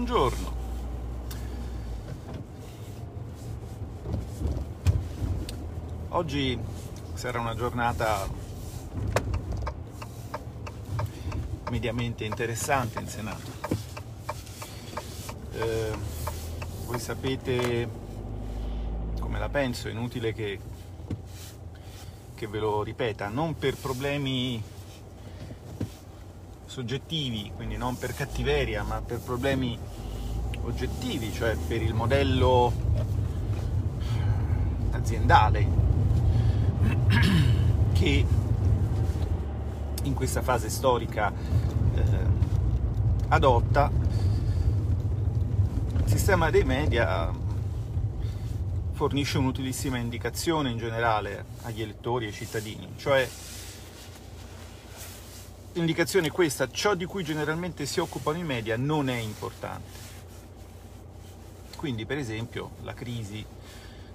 buongiorno. Oggi sarà una giornata mediamente interessante in Senato. Eh, voi sapete come la penso, è inutile che, che ve lo ripeta, non per problemi soggettivi, quindi non per cattiveria, ma per problemi oggettivi, cioè per il modello aziendale che in questa fase storica eh, adotta il sistema dei media fornisce un'utilissima indicazione in generale agli elettori e ai cittadini, cioè l'indicazione è questa, ciò di cui generalmente si occupano i media non è importante. Quindi, per esempio, la crisi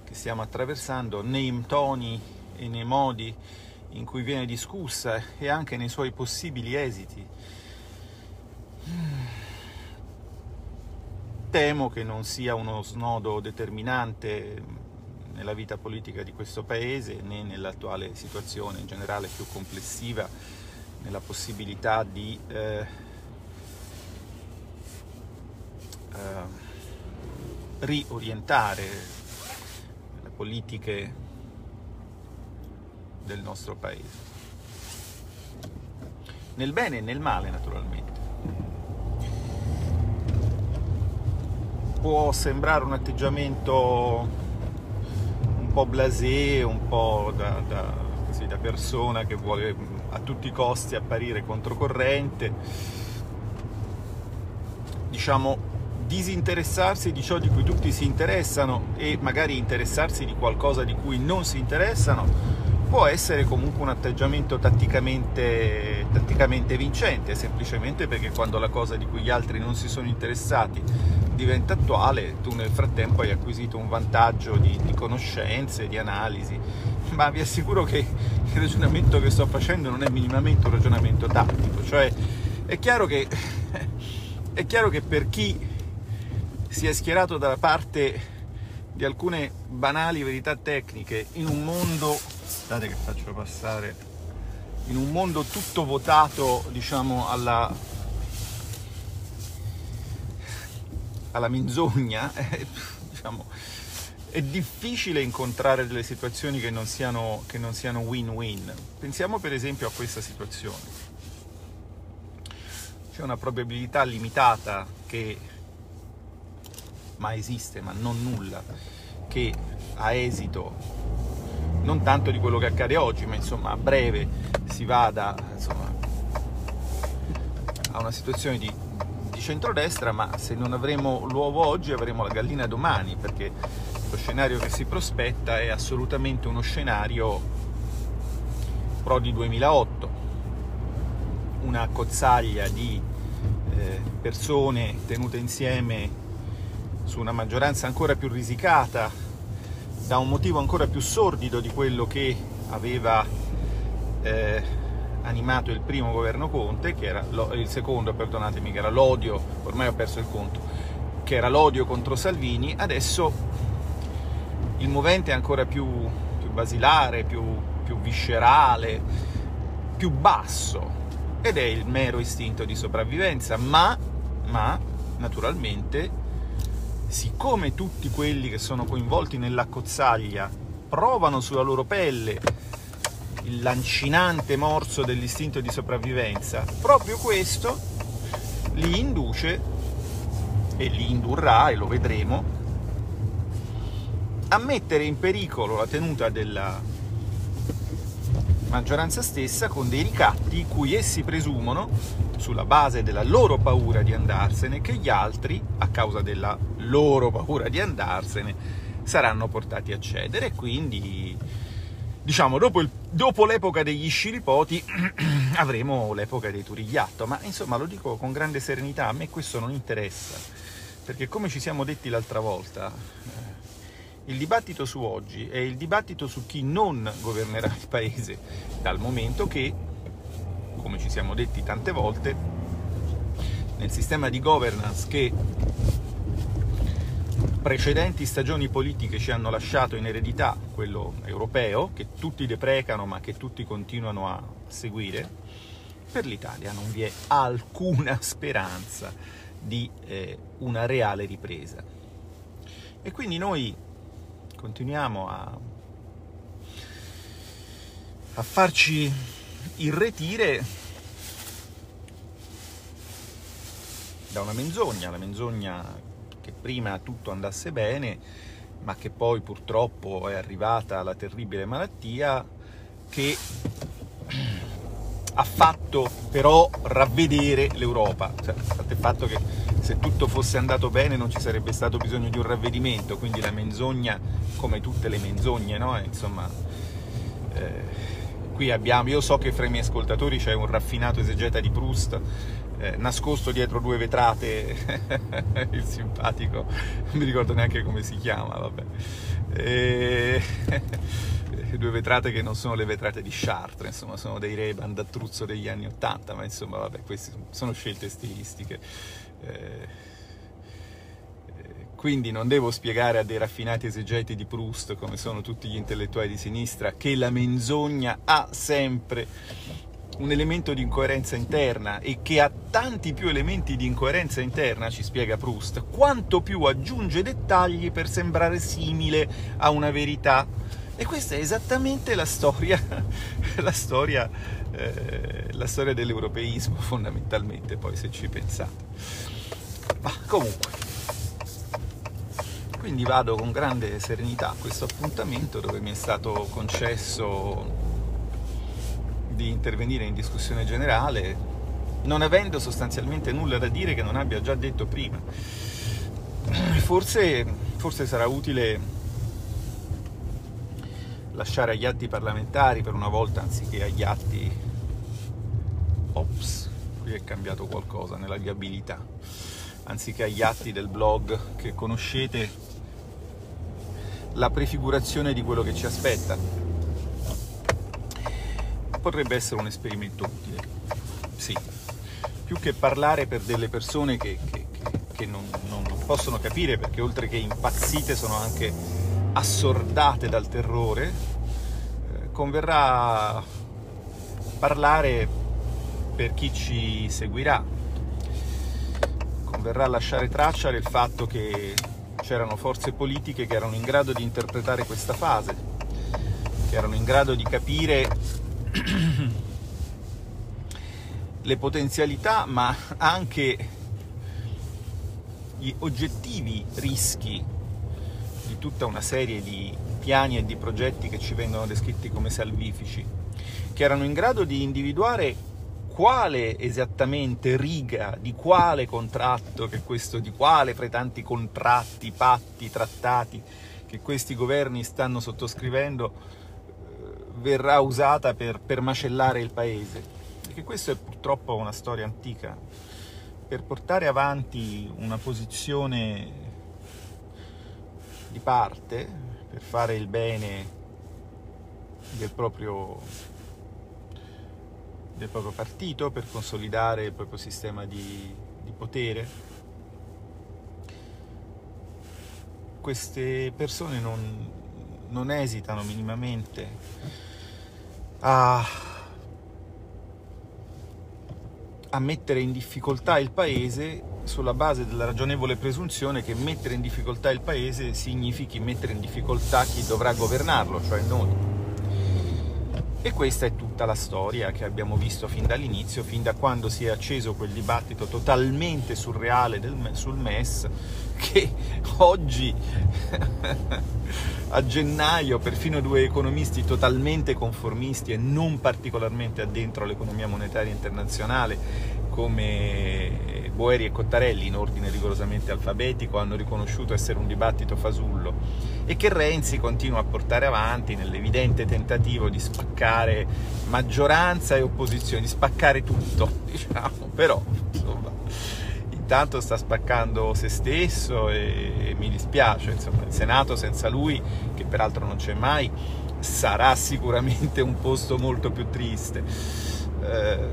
che stiamo attraversando nei toni e nei modi in cui viene discussa e anche nei suoi possibili esiti. Temo che non sia uno snodo determinante nella vita politica di questo Paese né nell'attuale situazione in generale più complessiva nella possibilità di eh, eh, riorientare le politiche del nostro paese. Nel bene e nel male, naturalmente. Può sembrare un atteggiamento un po' blasé, un po' da, da, così, da persona che vuole a tutti i costi apparire controcorrente, diciamo disinteressarsi di ciò di cui tutti si interessano e magari interessarsi di qualcosa di cui non si interessano può essere comunque un atteggiamento tatticamente, tatticamente vincente, semplicemente perché quando la cosa di cui gli altri non si sono interessati diventa attuale, tu nel frattempo hai acquisito un vantaggio di, di conoscenze, di analisi ma vi assicuro che il ragionamento che sto facendo non è minimamente un ragionamento tattico, cioè è chiaro che, è chiaro che per chi si è schierato dalla parte di alcune banali verità tecniche in un mondo, aspettate che faccio passare, in un mondo tutto votato diciamo alla, alla menzogna, eh, diciamo, è difficile incontrare delle situazioni che non siano, che non siano win-win. Pensiamo per esempio a questa situazione. C'è una probabilità limitata che, ma esiste, ma non nulla, che a esito non tanto di quello che accade oggi, ma insomma a breve si vada insomma, a una situazione di, di centrodestra, ma se non avremo l'uovo oggi avremo la gallina domani, perché lo scenario che si prospetta è assolutamente uno scenario pro di 2008, una cozzaglia di eh, persone tenute insieme su una maggioranza ancora più risicata, da un motivo ancora più sordido di quello che aveva eh, animato il primo governo Conte, che era lo, il secondo, perdonatemi, che era l'odio, ormai ho perso il conto, che era l'odio contro Salvini, adesso il movente è ancora più, più basilare, più, più viscerale, più basso. Ed è il mero istinto di sopravvivenza, ma, ma naturalmente, siccome tutti quelli che sono coinvolti nell'accozzaglia provano sulla loro pelle il lancinante morso dell'istinto di sopravvivenza, proprio questo li induce e li indurrà, e lo vedremo, a mettere in pericolo la tenuta della maggioranza stessa con dei ricatti cui essi presumono, sulla base della loro paura di andarsene, che gli altri, a causa della loro paura di andarsene, saranno portati a cedere. Quindi, diciamo, dopo, il, dopo l'epoca degli sciripoti avremo l'epoca dei turigliatto. Ma insomma, lo dico con grande serenità, a me questo non interessa, perché come ci siamo detti l'altra volta, il dibattito su oggi è il dibattito su chi non governerà il paese, dal momento che, come ci siamo detti tante volte, nel sistema di governance che precedenti stagioni politiche ci hanno lasciato in eredità, quello europeo, che tutti deprecano ma che tutti continuano a seguire, per l'Italia non vi è alcuna speranza di eh, una reale ripresa. E quindi noi continuiamo a, a farci irretire da una menzogna, la menzogna che prima tutto andasse bene, ma che poi purtroppo è arrivata la terribile malattia che ha fatto però ravvedere l'Europa. Cioè, il fatto che se tutto fosse andato bene non ci sarebbe stato bisogno di un ravvedimento, quindi la menzogna, come tutte le menzogne, no? insomma, eh, qui abbiamo, io so che fra i miei ascoltatori c'è un raffinato esegeta di Proust eh, nascosto dietro due vetrate, il simpatico, non mi ricordo neanche come si chiama, vabbè. E... due vetrate che non sono le vetrate di Chartres, insomma sono dei Ray-Ban degli anni Ottanta, ma insomma vabbè, queste sono scelte stilistiche. Eh quindi non devo spiegare a dei raffinati esegeti di Proust, come sono tutti gli intellettuali di sinistra, che la menzogna ha sempre un elemento di incoerenza interna e che ha tanti più elementi di incoerenza interna, ci spiega Proust, quanto più aggiunge dettagli per sembrare simile a una verità. E questa è esattamente la storia, la storia, eh, la storia dell'europeismo, fondamentalmente, poi se ci pensate. Ma comunque, quindi vado con grande serenità a questo appuntamento dove mi è stato concesso di intervenire in discussione generale, non avendo sostanzialmente nulla da dire che non abbia già detto prima. Forse, forse sarà utile lasciare agli atti parlamentari per una volta anziché agli atti... Ops, qui è cambiato qualcosa nella viabilità anziché agli atti del blog che conoscete la prefigurazione di quello che ci aspetta. Potrebbe essere un esperimento utile, sì. Più che parlare per delle persone che, che, che non, non possono capire, perché oltre che impazzite sono anche assordate dal terrore, eh, converrà parlare per chi ci seguirà. Converrà lasciare traccia del fatto che c'erano forze politiche che erano in grado di interpretare questa fase, che erano in grado di capire le potenzialità ma anche gli oggettivi rischi tutta una serie di piani e di progetti che ci vengono descritti come salvifici, che erano in grado di individuare quale esattamente riga, di quale contratto, che questo, di quale fra i tanti contratti, patti, trattati che questi governi stanno sottoscrivendo eh, verrà usata per, per macellare il paese. Perché questa è purtroppo una storia antica. Per portare avanti una posizione di parte, per fare il bene del proprio del proprio partito per consolidare il proprio sistema di, di potere. Queste persone non, non esitano minimamente a, a mettere in difficoltà il paese sulla base della ragionevole presunzione che mettere in difficoltà il paese significhi mettere in difficoltà chi dovrà governarlo, cioè noi. E questa è tutta la storia che abbiamo visto fin dall'inizio, fin da quando si è acceso quel dibattito totalmente surreale del, sul MES, che oggi, a gennaio, perfino due economisti totalmente conformisti e non particolarmente addentro all'economia monetaria internazionale, come Boeri e Cottarelli, in ordine rigorosamente alfabetico, hanno riconosciuto essere un dibattito fasullo e che Renzi continua a portare avanti nell'evidente tentativo di spaccare maggioranza e opposizione, di spaccare tutto, diciamo, però insomma, intanto sta spaccando se stesso e, mi dispiace, insomma, il Senato senza lui, che peraltro non c'è mai, sarà sicuramente un posto molto più triste. Eh,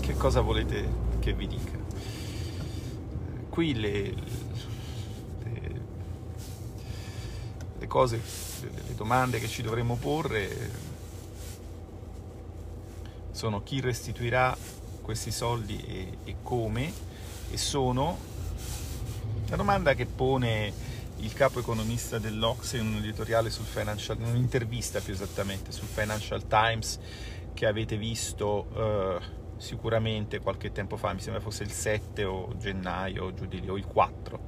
che cosa volete che vi dica? Qui le, le, le cose, le domande che ci dovremmo porre sono chi restituirà questi soldi e, e come e sono la domanda che pone il capo economista dell'Ox in un editoriale sul Financial, in un'intervista più esattamente sul Financial Times che avete visto eh, sicuramente qualche tempo fa, mi sembra fosse il 7 o gennaio, giù di lì, o il 4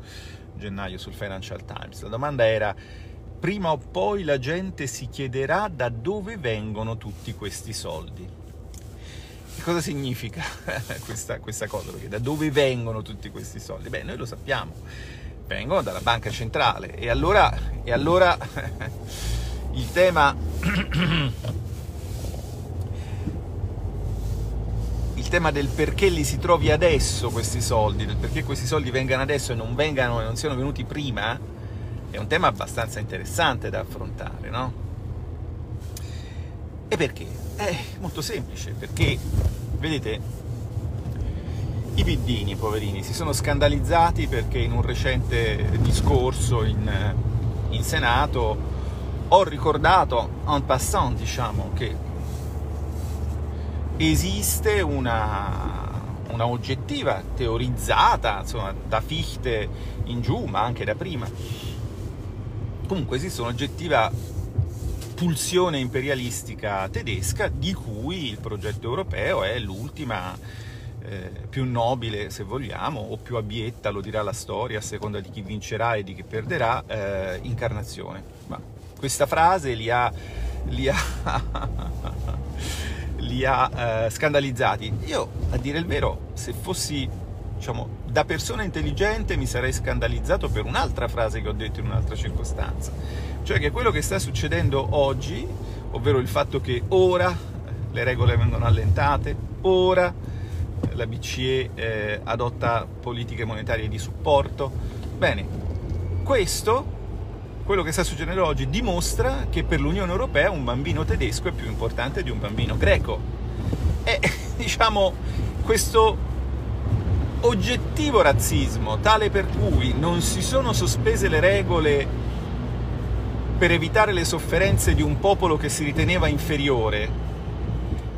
gennaio sul Financial Times. La domanda era, prima o poi la gente si chiederà da dove vengono tutti questi soldi. Che cosa significa questa, questa cosa? Perché da dove vengono tutti questi soldi? Beh, noi lo sappiamo, vengono dalla banca centrale e allora, e allora il tema il tema del perché li si trovi adesso questi soldi, del perché questi soldi vengano adesso e non vengano e non siano venuti prima, è un tema abbastanza interessante da affrontare, no? E perché? È molto semplice, perché, vedete, i piddini, poverini, si sono scandalizzati perché in un recente discorso in, in Senato ho ricordato en passant, diciamo, che esiste una, una oggettiva, teorizzata, insomma, da Fichte in giù, ma anche da prima. Comunque esiste un'oggettiva pulsione imperialistica tedesca di cui il progetto europeo è l'ultima eh, più nobile, se vogliamo, o più abietta, lo dirà la storia, a seconda di chi vincerà e di chi perderà, eh, incarnazione. Ma questa frase li ha, li ha li ha eh, scandalizzati. Io, a dire il vero, se fossi diciamo, da persona intelligente mi sarei scandalizzato per un'altra frase che ho detto in un'altra circostanza, cioè che quello che sta succedendo oggi, ovvero il fatto che ora le regole vengono allentate, ora la BCE eh, adotta politiche monetarie di supporto, bene, questo quello che sta succedendo oggi dimostra che per l'Unione Europea un bambino tedesco è più importante di un bambino greco. E diciamo questo oggettivo razzismo, tale per cui non si sono sospese le regole per evitare le sofferenze di un popolo che si riteneva inferiore,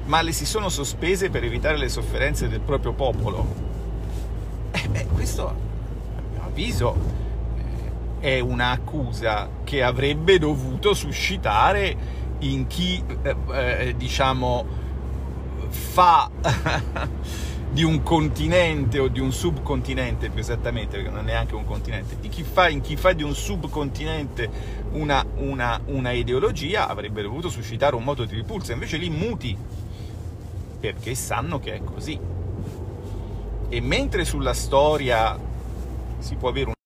ma le si sono sospese per evitare le sofferenze del proprio popolo. Eh beh, questo, a mio avviso, è un'accusa che avrebbe dovuto suscitare in chi, eh, eh, diciamo, fa di un continente o di un subcontinente, più esattamente, perché non è neanche un continente, di chi fa, in chi fa di un subcontinente una, una, una ideologia, avrebbe dovuto suscitare un moto di ripulsa, invece li muti, perché sanno che è così. E mentre sulla storia si può avere un